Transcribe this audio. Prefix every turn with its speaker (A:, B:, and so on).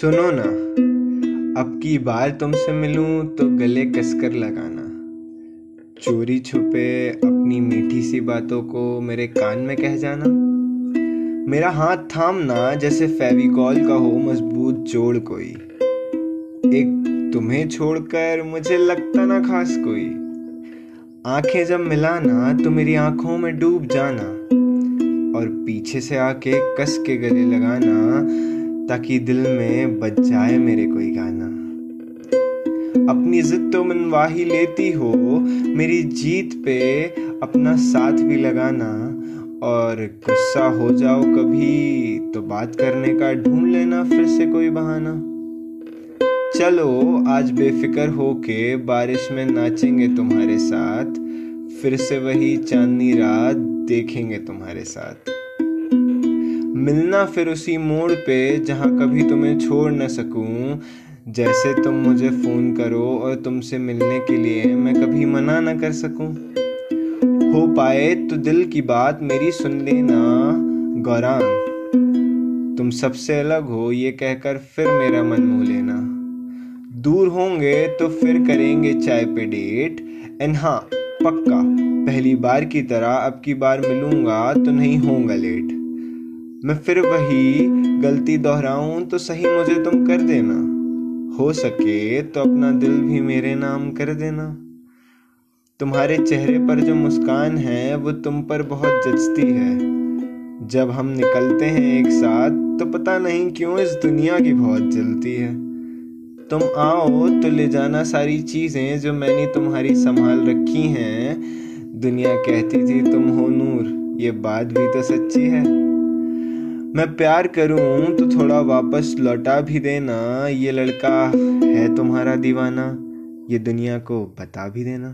A: सुनो ना, अब की बार तुमसे मिलूं तो गले कसकर लगाना। चोरी छुपे अपनी मीठी सी बातों को मेरे कान में कह जाना। मेरा हाथ थामना जैसे फेविकॉल का हो मज़बूत जोड़ कोई। एक तुम्हें छोड़कर मुझे लगता ना खास कोई। आँखें जब मिलाना तो मेरी आँखों में डूब जाना। और पीछे से आके कस के गले लगाना ताकि दिल में बच जाए मेरे कोई गाना। अपनी जिद तो मनवा ही लेती हो, मेरी जीत पे अपना साथ भी लगाना। और गुस्सा हो जाओ कभी तो बात करने का ढूंढ लेना, फिर से कोई बहाना। चलो, आज बेफिक्र होके बारिश में नाचेंगे तुम्हारे साथ, फिर से वही चांदनी रात देखेंगे तुम्हारे साथ। मिलना फिर उसी मोड़ पे जहाँ कभी तुम्हें छोड़ न सकूँ। जैसे तुम मुझे फ़ोन करो और तुमसे मिलने के लिए मैं कभी मना न कर सकूँ। हो पाए तो दिल की बात मेरी सुन लेना, गौरांग। तुम सबसे अलग हो, ये कहकर फिर मेरा मन मोह लेना। दूर होंगे तो फिर करेंगे चाय पे डेट। एंड हाँ पक्का, पहली बार की तरह अब की बार मिलूँगा तो नहीं होऊँगा लेट। मैं फिर वही गलती दोहराऊं तो सही मुझे तुम कर देना। हो सके तो अपना दिल भी मेरे नाम कर देना। तुम्हारे चेहरे पर जो मुस्कान है, वो तुम पर बहुत जचती है। जब हम निकलते हैं एक साथ तो पता नहीं क्यों इस दुनिया की बहुत जलती है। तुम आओ तो ले जाना सारी चीज़ें जो मैंने तुम्हारी संभाल रखी हैं। दुनिया कहती थी, तुम हो नूर, ये बात भी तो सच्ची है। मैं प्यार करूँ तो थोड़ा वापस लौटा भी देना। ये लड़का है तुम्हारा दीवाना, ये दुनिया को बता भी देना।